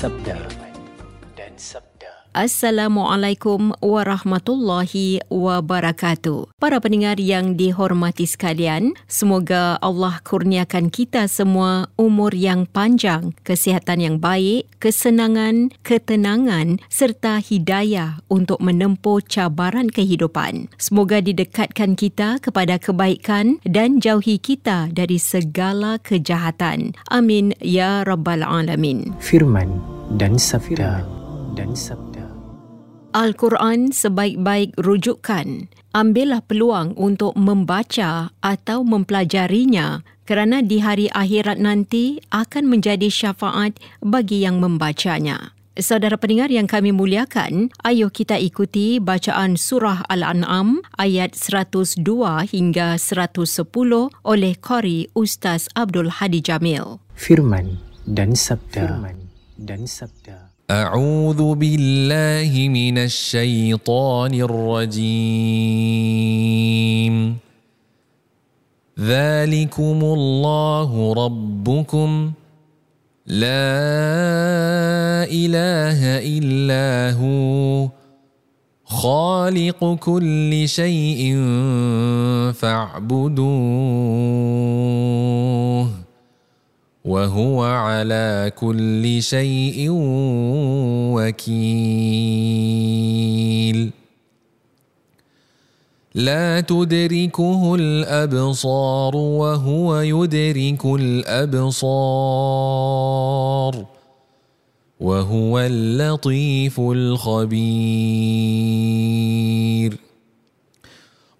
सब तैयार होता है Assalamualaikum warahmatullahi wabarakatuh. Para pendengar yang dihormati sekalian, semoga Allah kurniakan kita semua umur yang panjang, kesihatan yang baik, kesenangan, ketenangan serta hidayah untuk menempuh cabaran kehidupan. Semoga didekatkan kita kepada kebaikan dan jauhi kita dari segala kejahatan. Amin ya rabbal alamin. Firman dan sabda dan sabda Al-Quran sebaik-baik rujukan. Ambillah peluang untuk membaca atau mempelajarinya kerana di hari akhirat nanti akan menjadi syafaat bagi yang membacanya. Saudara pendengar yang kami muliakan, ayuh kita ikuti bacaan surah Al-An'am ayat 102 hingga 110 oleh Qari Ustaz Abdul Hadi Jamil. Firman dan sabda. Firman dan sabda. أعوذ بالله من الشيطان الرجيم. ذلكم الله ربكم. لا إله إلا هو. خالق كل شيء فاعبدوه. وهو على كل شيء وكيل. لا تدركه الأبصار وهو يدرك الأبصار وهو اللطيف الخبير.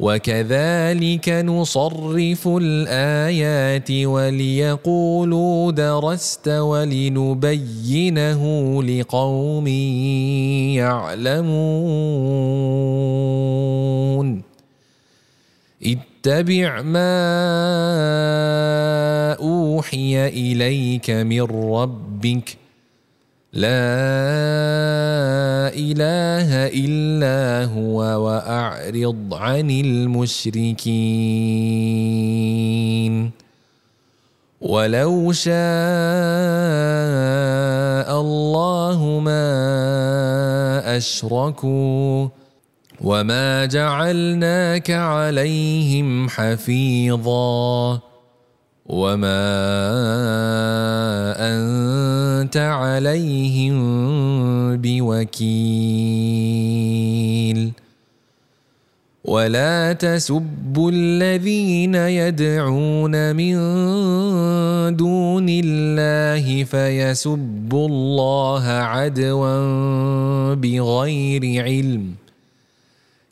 وكذلك نصرف الآيات وليقولوا درست ولنبينه لقوم يعلمون. اتبع ما أوحي إليك من ربك لا إله إلا هو وأعرض عن المشركين. ولو شاء الله ما أشركوا وما جعلناك عليهم حفيظا. وما انت عليهم بوكيل ولا تسبوا الذين يدعون من دون الله فيسبوا الله عدوا بغير علم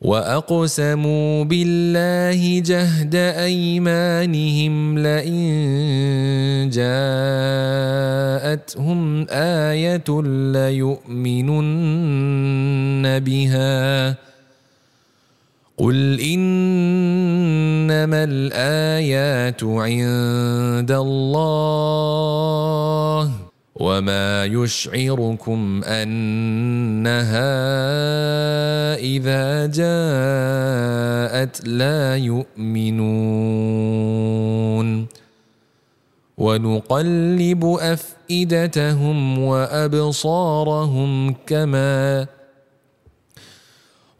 وأقسموا بالله جهد أيمانهم لئن جاءتهم آية ليؤمنن بها. قل إنما الآيات عند الله وما يشعركم أنها فإذا جاءت لا يؤمنون. ونقلب أفئدتهم وأبصارهم كما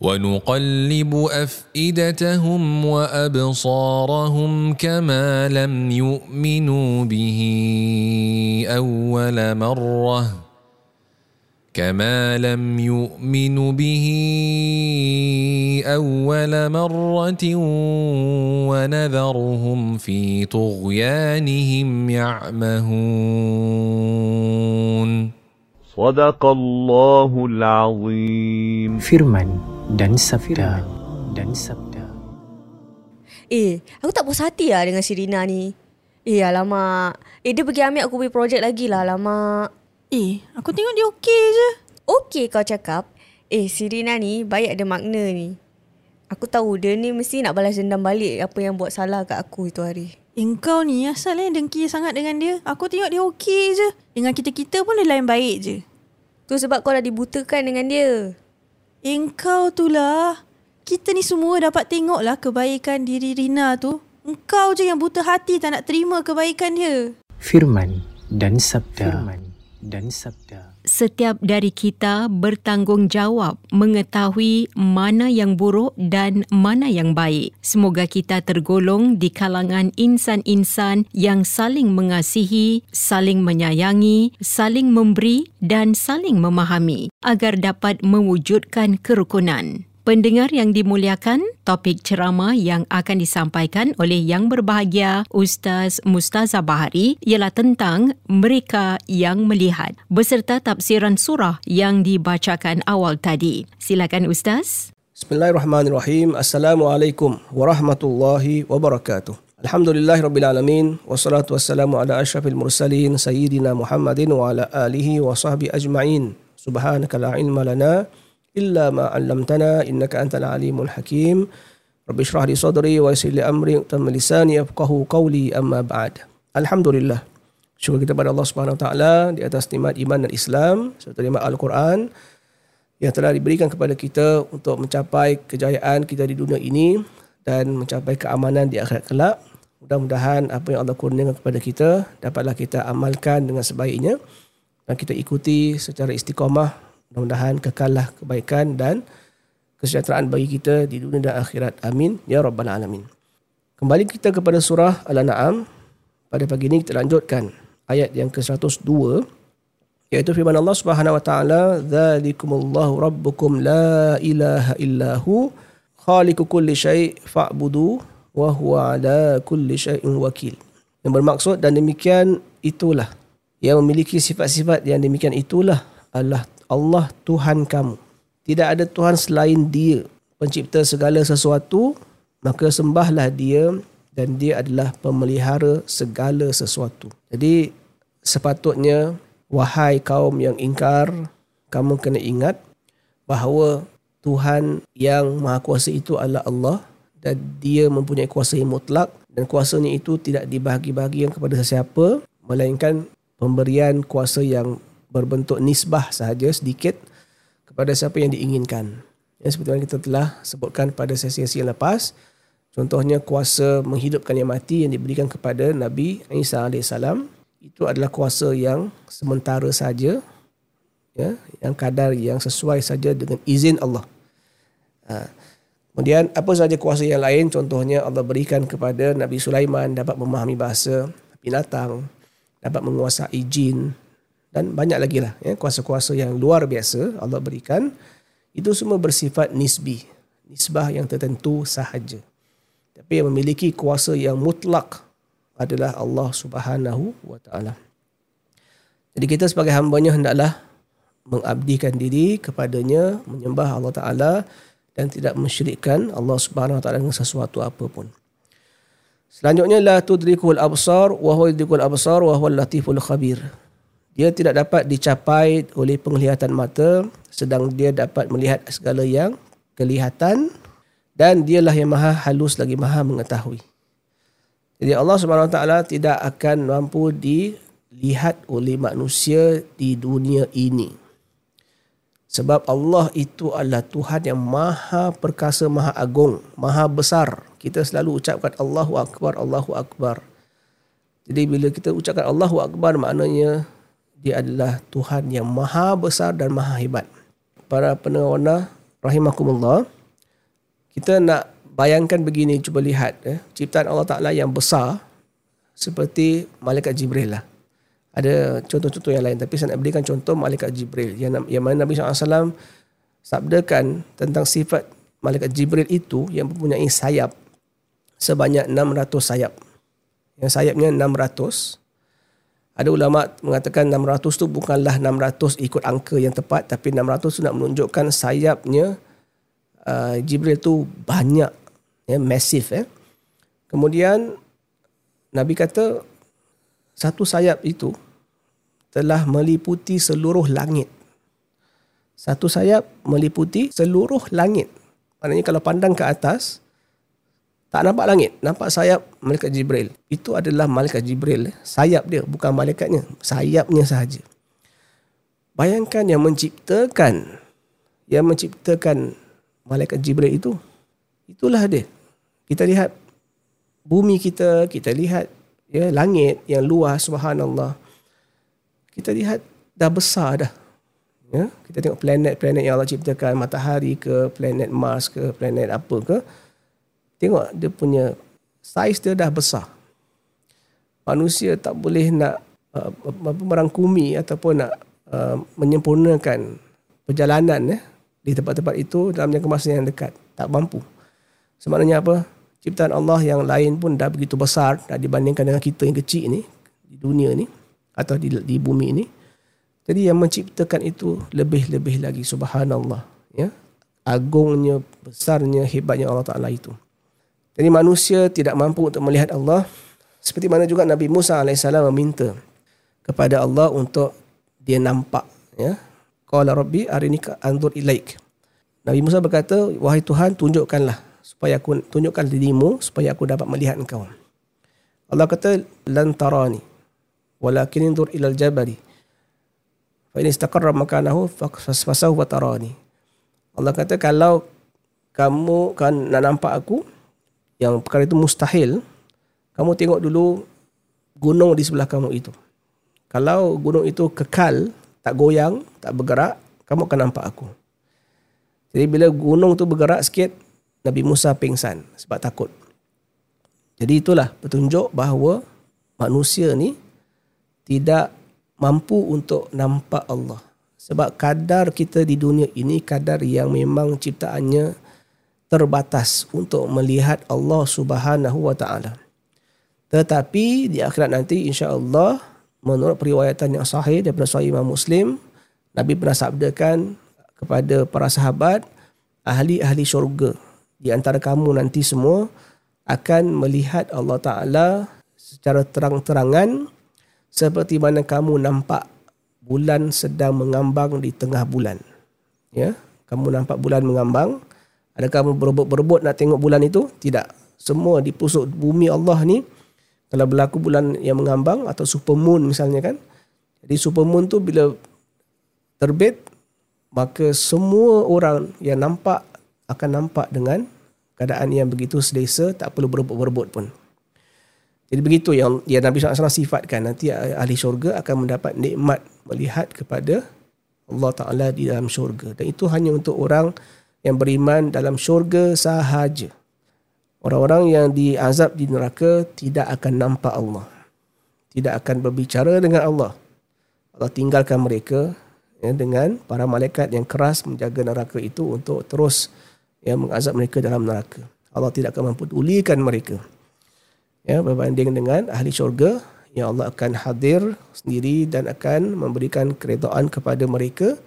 ونقلب أفئدتهم وأبصارهم كما لم يؤمنوا به أول مرة ۖ. كما لم يؤمنوا به اول مره ونذرهم في طغيانهم يعمهون صدق الله العظيم Firman dan sabda dan sabda. Eh, aku tak puas hati lah dengan si Rina ni. Eh, alamak. Eh, dia pergi ambil aku punya projek lagi lah, alamak. Eh, aku tengok dia okey je. Okey kau cakap. Eh, si Rina ni baik ada makna ni. Aku tahu dia ni mesti nak balas dendam balik apa yang buat salah kat aku itu hari. Engkau eh, ni asal eh dengki sangat dengan dia. Aku tengok dia okey je. Dengan kita-kita pun dia lain baik je. Tu sebab kau dah dibutakan dengan dia. Engkau tu lah. Kita ni semua dapat tengok lah kebaikan diri Rina tu. Engkau je yang buta hati tak nak terima kebaikan dia. Firman dan sabda. Firman dan sabda. Setiap dari kita bertanggungjawab mengetahui mana yang buruk dan mana yang baik. Semoga kita tergolong di kalangan insan-insan yang saling mengasihi, saling menyayangi, saling memberi dan saling memahami agar dapat mewujudkan kerukunan. Pendengar yang dimuliakan, topik ceramah yang akan disampaikan oleh yang berbahagia Ustaz Mustaza Bahari ialah tentang mereka yang melihat beserta tafsiran surah yang dibacakan awal tadi. Silakan Ustaz. Bismillahirrahmanirrahim. Assalamualaikum warahmatullahi wabarakatuh. Alhamdulillah Rabbil Alamin Wassalatu wassalamu ala ashrafil mursalin Sayyidina Muhammadin wa ala alihi wa sahbihi ajma'in Subhanaka la ilma lana illa ma 'allamtana innaka antal alimul hakim. Rabbi shrah li sadri wa yassir li amri لساني lisani yafqahu qawli amma ba'd. Alhamdulillah. Syukur kita pada Allah Subhanahu Wa Taala di atas nikmat iman dan Islam serta nikmat Al-Quran yang telah diberikan kepada kita untuk mencapai kejayaan kita di dunia ini dan mencapai keamanan di akhirat kelak. Mudah-mudahan apa yang Allah kurniakan kepada kita dapatlah kita amalkan dengan sebaiknya dan kita ikuti secara istiqamah Mudah-mudahan kekallah kebaikan dan kesejahteraan bagi kita di dunia dan akhirat. Amin. Ya Rabbal Alamin. Kembali kita kepada surah Al-An'am. Pada pagi ini kita lanjutkan ayat yang ke-102 iaitu firman Allah Subhanahu wa taala dzalikumullahu rabbukum la ilaha illahu khaliqu kulli syai' fa'budu wa huwa ala kulli syai'in wakil. Yang bermaksud dan demikian itulah yang memiliki sifat-sifat yang demikian itulah Allah Allah Tuhan kamu. Tidak ada Tuhan selain dia. Pencipta segala sesuatu, maka sembahlah dia dan dia adalah pemelihara segala sesuatu. Jadi sepatutnya wahai kaum yang ingkar, kamu kena ingat bahawa Tuhan yang Maha Kuasa itu adalah Allah dan dia mempunyai kuasa yang mutlak dan kuasanya itu tidak dibahagi-bahagikan kepada sesiapa melainkan pemberian kuasa yang berbentuk nisbah sahaja sedikit kepada siapa yang diinginkan. Yang seperti yang kita telah sebutkan pada sesi-sesi yang lepas, contohnya kuasa menghidupkan yang mati yang diberikan kepada Nabi Isa AS, itu adalah kuasa yang sementara saja, ya, yang kadar yang sesuai saja dengan izin Allah. Ha. Kemudian apa sahaja kuasa yang lain, contohnya Allah berikan kepada Nabi Sulaiman dapat memahami bahasa binatang, dapat menguasai jin, dan banyak lagi lah ya, kuasa-kuasa yang luar biasa Allah berikan itu semua bersifat nisbi nisbah yang tertentu sahaja tapi yang memiliki kuasa yang mutlak adalah Allah Subhanahu wa taala. Jadi kita sebagai hamba-Nya hendaklah mengabdikan diri kepadanya, menyembah Allah Taala dan tidak mensyirikkan Allah Subhanahu wa taala dengan sesuatu apapun. Selanjutnya la tudrikul absar wa huwa yudrikul absar wa huwa latiful khabir. Dia tidak dapat dicapai oleh penglihatan mata sedang dia dapat melihat segala yang kelihatan dan dialah yang maha halus lagi maha mengetahui. Jadi Allah Taala tidak akan mampu dilihat oleh manusia di dunia ini. Sebab Allah itu adalah Tuhan yang maha perkasa, maha agung, maha besar. Kita selalu ucapkan Allahu Akbar, Allahu Akbar. Jadi bila kita ucapkan Allahu Akbar maknanya dia adalah Tuhan yang maha besar dan maha hebat. Para pendengar warna, rahimakumullah. Kita nak bayangkan begini, cuba lihat. Eh, ciptaan Allah Ta'ala yang besar seperti Malaikat Jibril lah ada contoh-contoh yang lain tapi saya nak berikan contoh malaikat Jibril yang yang mana Nabi SAW sabdakan tentang sifat malaikat Jibril itu yang mempunyai sayap sebanyak 600 sayap. Yang sayapnya 600. Ada ulama mengatakan 600 tu bukanlah 600 ikut angka yang tepat tapi 600 tu nak menunjukkan sayapnya uh, Jibril tu banyak ya masif eh. Kemudian Nabi kata satu sayap itu telah meliputi seluruh langit. Satu sayap meliputi seluruh langit. Maknanya kalau pandang ke atas, tak nampak langit. Nampak sayap Malaikat Jibril. Itu adalah Malaikat Jibril. Sayap dia, bukan malaikatnya. Sayapnya sahaja. Bayangkan yang menciptakan, yang menciptakan Malaikat Jibril itu, itulah dia. Kita lihat bumi kita, kita lihat ya langit yang luas, subhanallah kita lihat dah besar dah. Ya, kita tengok planet-planet yang Allah ciptakan, matahari ke, planet Mars ke, planet apa ke. Tengok dia punya saiz dia dah besar. Manusia tak boleh nak uh, merangkumi ataupun nak uh, menyempurnakan perjalanan ya, di tempat-tempat itu dalam jangka masa yang dekat. Tak mampu. Sebenarnya apa? Ciptaan Allah yang lain pun dah begitu besar dah dibandingkan dengan kita yang kecil ni di dunia ni atau di, di bumi ini. Jadi yang menciptakan itu lebih-lebih lagi subhanallah. Ya? Agungnya, besarnya, hebatnya Allah Ta'ala itu. Jadi manusia tidak mampu untuk melihat Allah. Seperti mana juga Nabi Musa AS meminta kepada Allah untuk dia nampak. Ya? Qala Rabbi arinika anzur ilaik. Nabi Musa berkata, wahai Tuhan tunjukkanlah supaya aku tunjukkan dirimu supaya aku dapat melihat engkau. Allah kata lan tarani walakin indur ilal jabari fa in istaqarra makanahu fasawfa tarani Allah kata kalau kamu kan nak nampak aku yang perkara itu mustahil kamu tengok dulu gunung di sebelah kamu itu. Kalau gunung itu kekal tak goyang tak bergerak kamu akan nampak aku. Jadi bila gunung tu bergerak sikit Nabi Musa pingsan sebab takut. Jadi itulah petunjuk bahawa manusia ni tidak mampu untuk nampak Allah. Sebab kadar kita di dunia ini kadar yang memang ciptaannya terbatas untuk melihat Allah Subhanahu wa taala. Tetapi di akhirat nanti insya-Allah menurut periwayatan yang sahih daripada Sahih Imam Muslim, Nabi pernah sabdakan kepada para sahabat ahli-ahli syurga di antara kamu nanti semua akan melihat Allah Taala secara terang-terangan seperti mana kamu nampak bulan sedang mengambang di tengah bulan. Ya, kamu nampak bulan mengambang. Adakah berebut-berebut nak tengok bulan itu? Tidak. Semua di pusuk bumi Allah ni kalau berlaku bulan yang mengambang atau supermoon misalnya kan. Jadi supermoon tu bila terbit maka semua orang yang nampak akan nampak dengan keadaan yang begitu selesa tak perlu berebut-berebut pun. Jadi begitu yang, yang Nabi SAW sifatkan nanti ahli syurga akan mendapat nikmat melihat kepada Allah Ta'ala di dalam syurga. Dan itu hanya untuk orang yang beriman dalam syurga sahaja. Orang-orang yang diazab di neraka tidak akan nampak Allah. Tidak akan berbicara dengan Allah. Allah tinggalkan mereka ya, dengan para malaikat yang keras menjaga neraka itu untuk terus ya, mengazab mereka dalam neraka. Allah tidak akan mempedulikan mereka. ya berbanding dengan ahli syurga yang Allah akan hadir sendiri dan akan memberikan keredaan kepada mereka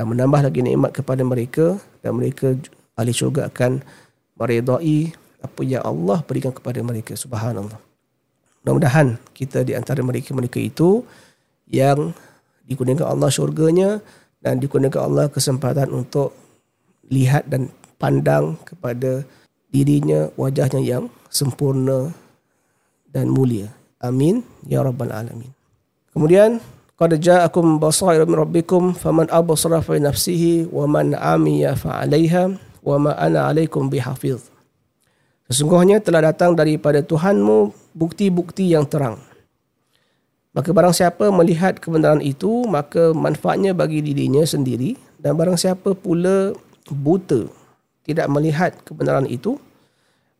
dan menambah lagi nikmat kepada mereka. Dan mereka ahli syurga akan meredai apa yang Allah berikan kepada mereka. Subhanallah. Mudah-mudahan kita di antara mereka-mereka itu yang dikurniakan Allah syurganya dan dikurniakan Allah kesempatan untuk lihat dan pandang kepada dirinya wajahnya yang sempurna dan mulia. Amin. Ya rabbal alamin. Kemudian qad ja'akum basairun min rabbikum faman absara fa nafsihi wa man amiya fa 'alaiha wa ma ana 'alaikum bihafiz. Sesungguhnya telah datang daripada Tuhanmu bukti-bukti yang terang. Maka barang siapa melihat kebenaran itu, maka manfaatnya bagi dirinya sendiri. Dan barang siapa pula buta, tidak melihat kebenaran itu,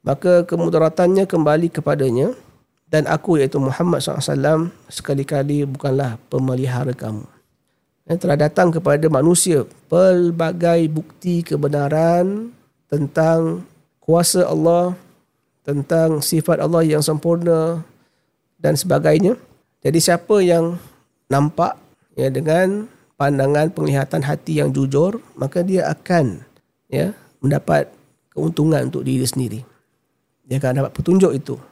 maka kemudaratannya kembali kepadanya dan aku iaitu Muhammad SAW sekali-kali bukanlah pemelihara kamu. Yang telah datang kepada manusia pelbagai bukti kebenaran tentang kuasa Allah, tentang sifat Allah yang sempurna dan sebagainya. Jadi siapa yang nampak ya dengan pandangan penglihatan hati yang jujur, maka dia akan ya mendapat keuntungan untuk diri sendiri. Dia akan dapat petunjuk itu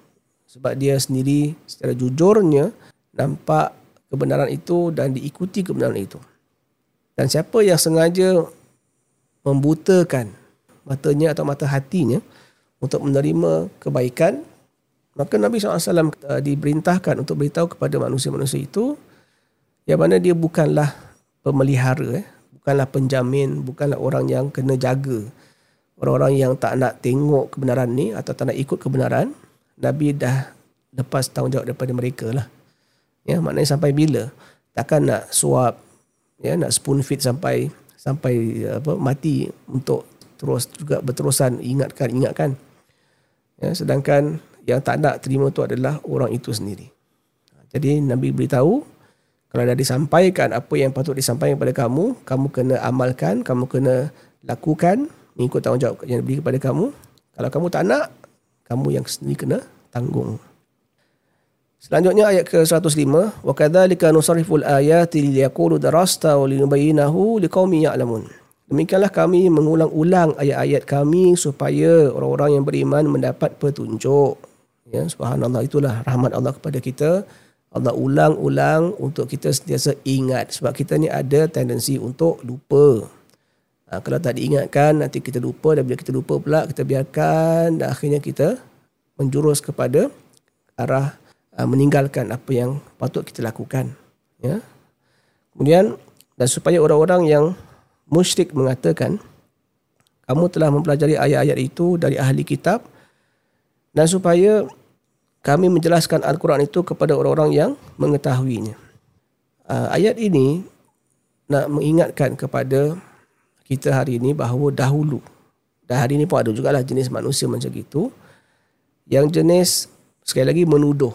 sebab dia sendiri secara jujurnya nampak kebenaran itu dan diikuti kebenaran itu. Dan siapa yang sengaja membutakan matanya atau mata hatinya untuk menerima kebaikan, maka Nabi SAW uh, diperintahkan untuk beritahu kepada manusia-manusia itu yang mana dia bukanlah pemelihara, eh, bukanlah penjamin, bukanlah orang yang kena jaga. Orang-orang yang tak nak tengok kebenaran ni atau tak nak ikut kebenaran, Nabi dah lepas tanggungjawab daripada mereka lah. Ya, maknanya sampai bila? Takkan nak suap, ya, nak spoon feed sampai sampai apa mati untuk terus juga berterusan ingatkan ingatkan. Ya, sedangkan yang tak nak terima tu adalah orang itu sendiri. Jadi Nabi beritahu kalau dah disampaikan apa yang patut disampaikan kepada kamu, kamu kena amalkan, kamu kena lakukan mengikut tanggungjawab yang diberi kepada kamu. Kalau kamu tak nak, kamu yang sendiri kena tanggung. Selanjutnya ayat ke-105, wa kadzalika nusarriful ayati liyaqulu darasta wa linubayyinahu liqaumin ya'lamun. Demikianlah kami mengulang-ulang ayat-ayat kami supaya orang-orang yang beriman mendapat petunjuk. Ya, subhanallah itulah rahmat Allah kepada kita. Allah ulang-ulang untuk kita sentiasa ingat sebab kita ni ada tendensi untuk lupa. Ha, kalau tak diingatkan nanti kita lupa. Dan bila kita lupa pula kita biarkan dan akhirnya kita menjurus kepada arah uh, meninggalkan apa yang patut kita lakukan ya. Kemudian dan supaya orang-orang yang musyrik mengatakan kamu telah mempelajari ayat-ayat itu dari ahli kitab dan supaya kami menjelaskan al-Quran itu kepada orang-orang yang mengetahuinya. Uh, ayat ini nak mengingatkan kepada kita hari ini bahawa dahulu dan hari ini pun ada juga lah jenis manusia macam itu yang jenis sekali lagi menuduh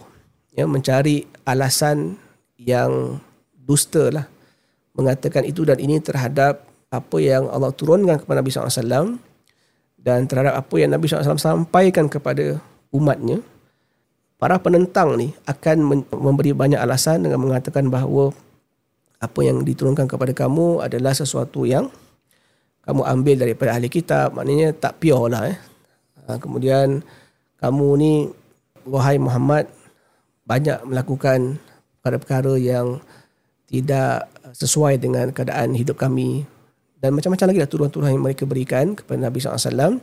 ya mencari alasan yang dusta lah mengatakan itu dan ini terhadap apa yang Allah turunkan kepada Nabi SAW dan terhadap apa yang Nabi SAW sampaikan kepada umatnya para penentang ni akan memberi banyak alasan dengan mengatakan bahawa apa yang diturunkan kepada kamu adalah sesuatu yang kamu ambil daripada ahli kitab maknanya tak pure lah eh. Ha, kemudian kamu ni wahai Muhammad banyak melakukan perkara-perkara yang tidak sesuai dengan keadaan hidup kami dan macam-macam lagi lah tuduhan-tuduhan yang mereka berikan kepada Nabi SAW.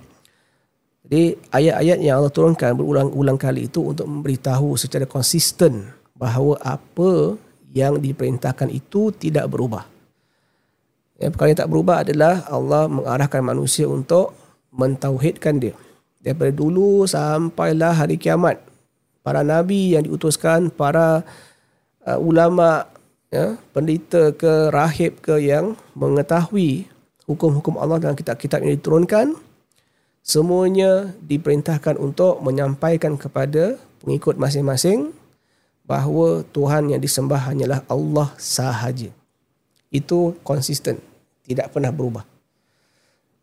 Jadi ayat-ayat yang Allah turunkan berulang-ulang kali itu untuk memberitahu secara konsisten bahawa apa yang diperintahkan itu tidak berubah. Ya, perkara yang tak berubah adalah Allah mengarahkan manusia untuk mentauhidkan dia. Daripada dulu sampailah hari kiamat. Para nabi yang diutuskan, para uh, ulama, ya, pendeta ke, rahib ke yang mengetahui hukum-hukum Allah dalam kitab-kitab yang diturunkan, semuanya diperintahkan untuk menyampaikan kepada pengikut masing-masing bahawa Tuhan yang disembah hanyalah Allah sahaja. Itu konsisten tidak pernah berubah.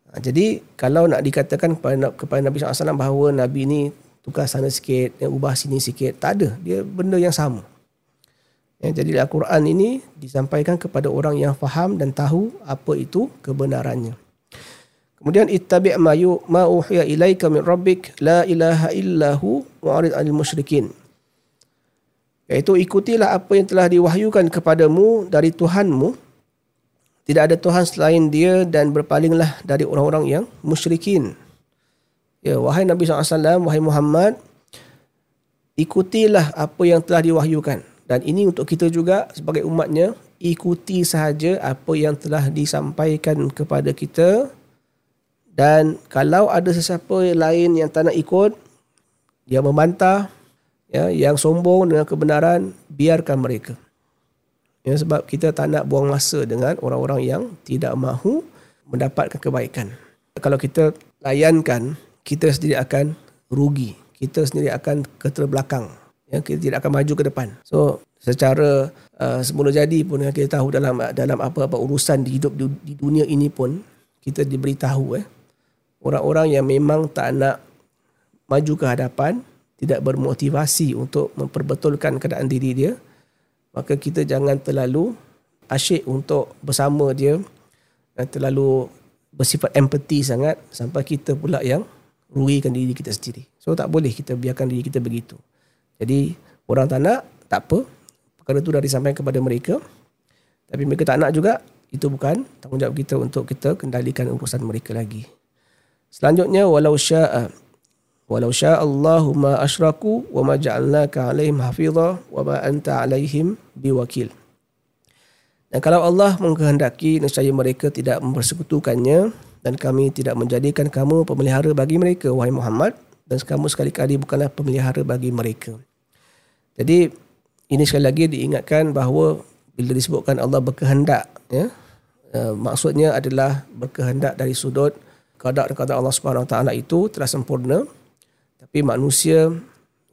Ha, jadi kalau nak dikatakan kepada, kepada Nabi SAW bahawa Nabi ini tukar sana sikit, ya, ubah sini sikit. Tak ada. Dia benda yang sama. Ya, jadi Al-Quran ini disampaikan kepada orang yang faham dan tahu apa itu kebenarannya. Kemudian ittabi' ma ma uhiya ilaika min rabbik la ilaha illahu wa'rid 'anil musyrikin. Iaitu ikutilah apa yang telah diwahyukan kepadamu dari Tuhanmu. Tidak ada Tuhan selain dia dan berpalinglah dari orang-orang yang musyrikin. Ya, wahai Nabi SAW, wahai Muhammad, ikutilah apa yang telah diwahyukan. Dan ini untuk kita juga sebagai umatnya, ikuti sahaja apa yang telah disampaikan kepada kita. Dan kalau ada sesiapa lain yang tak nak ikut, dia membantah, ya, yang sombong dengan kebenaran, biarkan mereka. Ya, sebab kita tak nak buang masa dengan orang-orang yang tidak mahu mendapatkan kebaikan. Kalau kita layankan, kita sendiri akan rugi. Kita sendiri akan keterbelakang. Ya, kita tidak akan maju ke depan. So, secara uh, semula jadi pun yang kita tahu dalam dalam apa-apa urusan di hidup di, di dunia ini pun, kita diberitahu eh, orang-orang yang memang tak nak maju ke hadapan, tidak bermotivasi untuk memperbetulkan keadaan diri dia, maka kita jangan terlalu asyik untuk bersama dia dan terlalu bersifat empati sangat sampai kita pula yang rugikan diri kita sendiri. So tak boleh kita biarkan diri kita begitu. Jadi orang tak nak, tak apa. Perkara itu dah disampaikan kepada mereka. Tapi mereka tak nak juga, itu bukan tanggungjawab kita untuk kita kendalikan urusan mereka lagi. Selanjutnya, walau sya'a Walau syaa Allahu ma asyraku wa ma ja'alnaka 'alaihim hafiza wa ma anta 'alaihim biwakil. Dan kalau Allah mengkehendaki nescaya mereka tidak mempersekutukannya dan kami tidak menjadikan kamu pemelihara bagi mereka wahai Muhammad dan kamu sekali-kali bukanlah pemelihara bagi mereka. Jadi ini sekali lagi diingatkan bahawa bila disebutkan Allah berkehendak ya uh, maksudnya adalah berkehendak dari sudut kadar dan Allah Subhanahu Wa Taala itu telah sempurna tapi manusia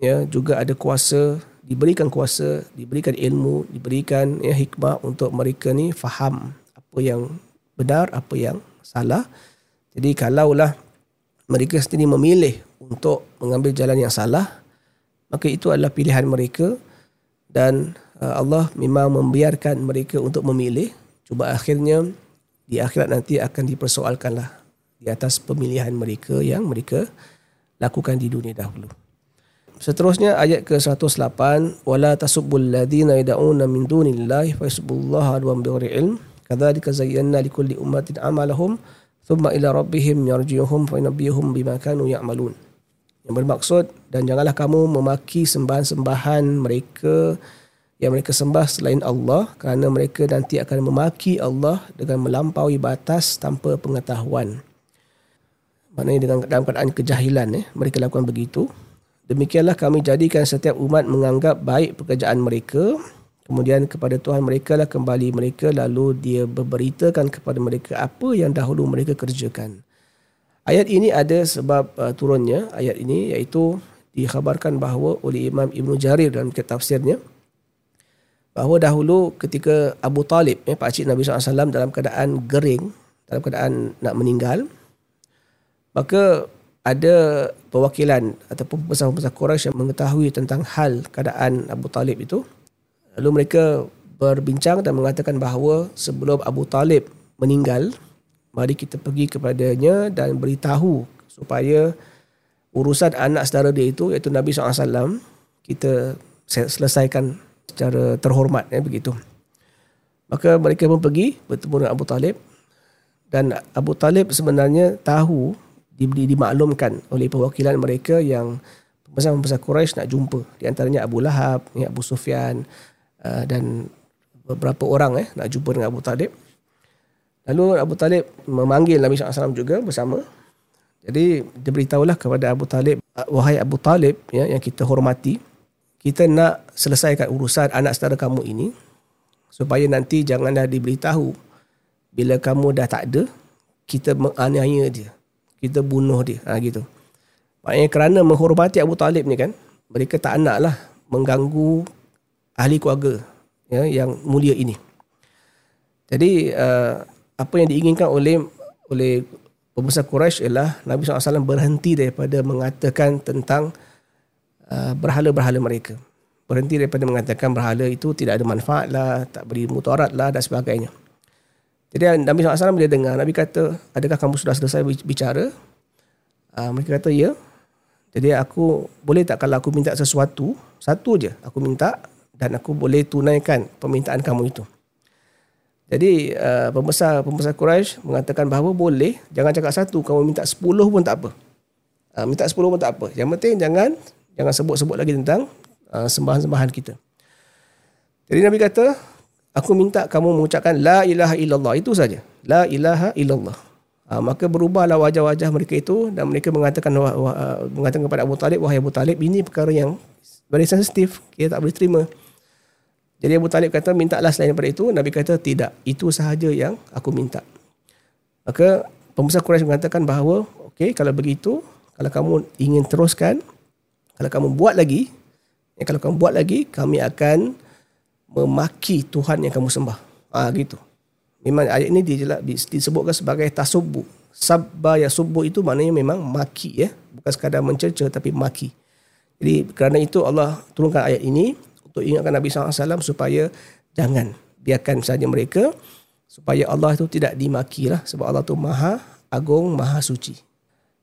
ya juga ada kuasa diberikan kuasa diberikan ilmu diberikan ya hikmah untuk mereka ni faham apa yang benar apa yang salah. Jadi kalaulah mereka sendiri memilih untuk mengambil jalan yang salah maka itu adalah pilihan mereka. Dan uh, Allah memang membiarkan mereka untuk memilih. Cuba akhirnya di akhirat nanti akan dipersoalkanlah di atas pemilihan mereka yang mereka lakukan di dunia dahulu. Seterusnya ayat ke-108 wala tasubbul ladina yad'una min dunillahi fa yasbullaha adwan bighairi ilm kadzalika zayyana likulli ummatin amalahum thumma ila rabbihim yarji'uhum fa yunabbihum bima kanu ya'malun. Yang bermaksud dan janganlah kamu memaki sembahan-sembahan mereka yang mereka sembah selain Allah kerana mereka nanti akan memaki Allah dengan melampaui batas tanpa pengetahuan. Maknanya dengan dalam keadaan kejahilan eh, mereka lakukan begitu. Demikianlah kami jadikan setiap umat menganggap baik pekerjaan mereka. Kemudian kepada Tuhan mereka lah kembali mereka lalu dia berberitakan kepada mereka apa yang dahulu mereka kerjakan. Ayat ini ada sebab uh, turunnya ayat ini iaitu dikhabarkan bahawa oleh Imam Ibn Jarir dalam kitab tafsirnya bahawa dahulu ketika Abu Talib, eh, pakcik Nabi SAW dalam keadaan gering, dalam keadaan nak meninggal, Maka ada perwakilan ataupun pembesar-pembesar Quraisy yang mengetahui tentang hal keadaan Abu Talib itu. Lalu mereka berbincang dan mengatakan bahawa sebelum Abu Talib meninggal, mari kita pergi kepadanya dan beritahu supaya urusan anak saudara dia itu iaitu Nabi SAW kita selesaikan secara terhormat ya, begitu. Maka mereka pun pergi bertemu dengan Abu Talib dan Abu Talib sebenarnya tahu dimaklumkan oleh perwakilan mereka yang pembesar-pembesar Quraisy nak jumpa di antaranya Abu Lahab, Abu Sufyan uh, dan beberapa orang eh nak jumpa dengan Abu Talib. Lalu Abu Talib memanggil Nabi SAW juga bersama. Jadi dia beritahulah kepada Abu Talib, wahai Abu Talib ya, yang kita hormati, kita nak selesaikan urusan anak saudara kamu ini supaya nanti janganlah diberitahu bila kamu dah tak ada, kita menganiaya dia kita bunuh dia. Ha, gitu. Maknanya kerana menghormati Abu Talib ni kan, mereka tak nak lah mengganggu ahli keluarga ya, yang mulia ini. Jadi uh, apa yang diinginkan oleh oleh pembesar Quraisy ialah Nabi SAW berhenti daripada mengatakan tentang uh, berhala-berhala mereka. Berhenti daripada mengatakan berhala itu tidak ada manfaat lah, tak beri mudarat lah dan sebagainya. Jadi Nabi SAW bila dengar, Nabi kata, adakah kamu sudah selesai bicara? Uh, mereka kata, ya. Jadi aku, boleh tak kalau aku minta sesuatu, satu je aku minta dan aku boleh tunaikan permintaan kamu itu. Jadi uh, pembesar-pembesar Quraisy mengatakan bahawa boleh, jangan cakap satu, kamu minta sepuluh pun tak apa. Uh, minta sepuluh pun tak apa. Yang penting jangan jangan sebut-sebut lagi tentang uh, sembahan-sembahan kita. Jadi Nabi kata, aku minta kamu mengucapkan la ilaha illallah itu saja. La ilaha illallah. Uh, maka berubahlah wajah-wajah mereka itu dan mereka mengatakan uh, mengatakan kepada Abu Talib, wahai Abu Talib, ini perkara yang very sensitif, kita tak boleh terima. Jadi Abu Talib kata, mintalah selain daripada itu. Nabi kata, tidak. Itu sahaja yang aku minta. Maka pembesar Quraisy mengatakan bahawa, okey, kalau begitu, kalau kamu ingin teruskan, kalau kamu buat lagi, ya, kalau kamu buat lagi, kami akan memaki Tuhan yang kamu sembah. Ah ha, gitu. Memang ayat ini disebutkan sebagai tasubbu. Sabba ya subbu itu maknanya memang maki ya. Bukan sekadar mencerca tapi maki. Jadi kerana itu Allah turunkan ayat ini untuk ingatkan Nabi SAW supaya jangan biarkan saja mereka supaya Allah itu tidak dimaki lah sebab Allah itu maha agung, maha suci.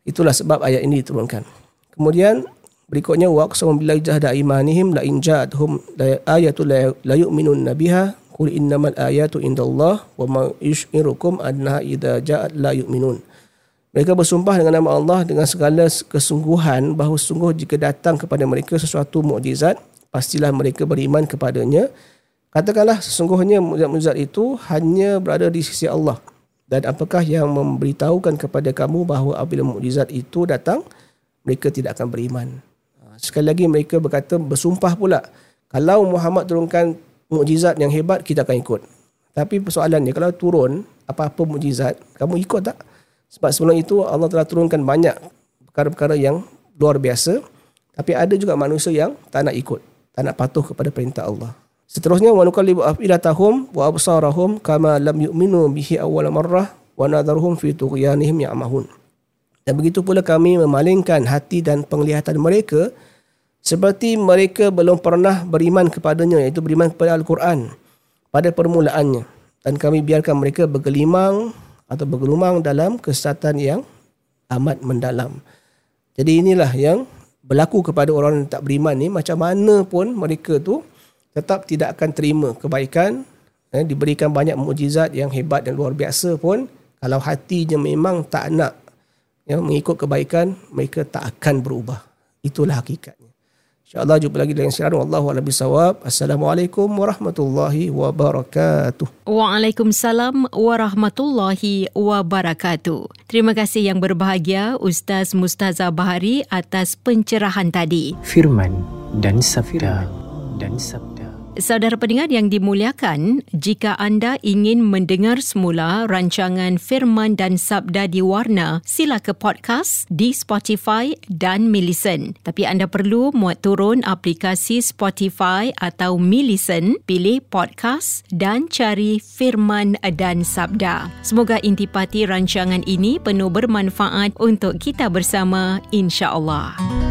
Itulah sebab ayat ini diturunkan. Kemudian Berikutnya waqsam bil jahda imanihim la in ja'atuhum ayatu la yu'minun nabiha qul innamal ayatu indallah wa ma yushirukum anna idza ja'at la yu'minun. Mereka bersumpah dengan nama Allah dengan segala kesungguhan bahawa sungguh jika datang kepada mereka sesuatu mukjizat pastilah mereka beriman kepadanya. Katakanlah sesungguhnya mukjizat itu hanya berada di sisi Allah. Dan apakah yang memberitahukan kepada kamu bahawa apabila mukjizat itu datang mereka tidak akan beriman sekali lagi mereka berkata bersumpah pula kalau Muhammad turunkan mukjizat yang hebat kita akan ikut. Tapi persoalannya kalau turun apa-apa mukjizat kamu ikut tak? Sebab sebelum itu Allah telah turunkan banyak perkara-perkara yang luar biasa tapi ada juga manusia yang tak nak ikut tak nak patuh kepada perintah Allah. Seterusnya wa nuqallibu afidatahum wa absarahum kama lam yu'minu bihi awwal marrah wa nadharuhum fi tughyanihim ya'mahun. Dan begitu pula kami memalingkan hati dan penglihatan mereka seperti mereka belum pernah beriman kepadanya iaitu beriman kepada Al-Quran pada permulaannya dan kami biarkan mereka bergelimang atau bergelumang dalam kesesatan yang amat mendalam. Jadi inilah yang berlaku kepada orang yang tak beriman ni macam mana pun mereka tu tetap tidak akan terima kebaikan eh, diberikan banyak mukjizat yang hebat dan luar biasa pun kalau hatinya memang tak nak ya, mengikut kebaikan mereka tak akan berubah. Itulah hakikatnya. InsyaAllah jumpa lagi dengan siaran. Wallahu a'lam bishawab. Assalamualaikum warahmatullahi wabarakatuh. Waalaikumsalam warahmatullahi wabarakatuh. Terima kasih yang berbahagia Ustaz Mustaza Bahari atas pencerahan tadi. Firman dan sabda dan sabda. Saudara pendengar yang dimuliakan, jika anda ingin mendengar semula rancangan Firman dan Sabda di Warna, sila ke podcast di Spotify dan Millicent. Tapi anda perlu muat turun aplikasi Spotify atau Millicent, pilih podcast dan cari Firman dan Sabda. Semoga intipati rancangan ini penuh bermanfaat untuk kita bersama, insya-Allah.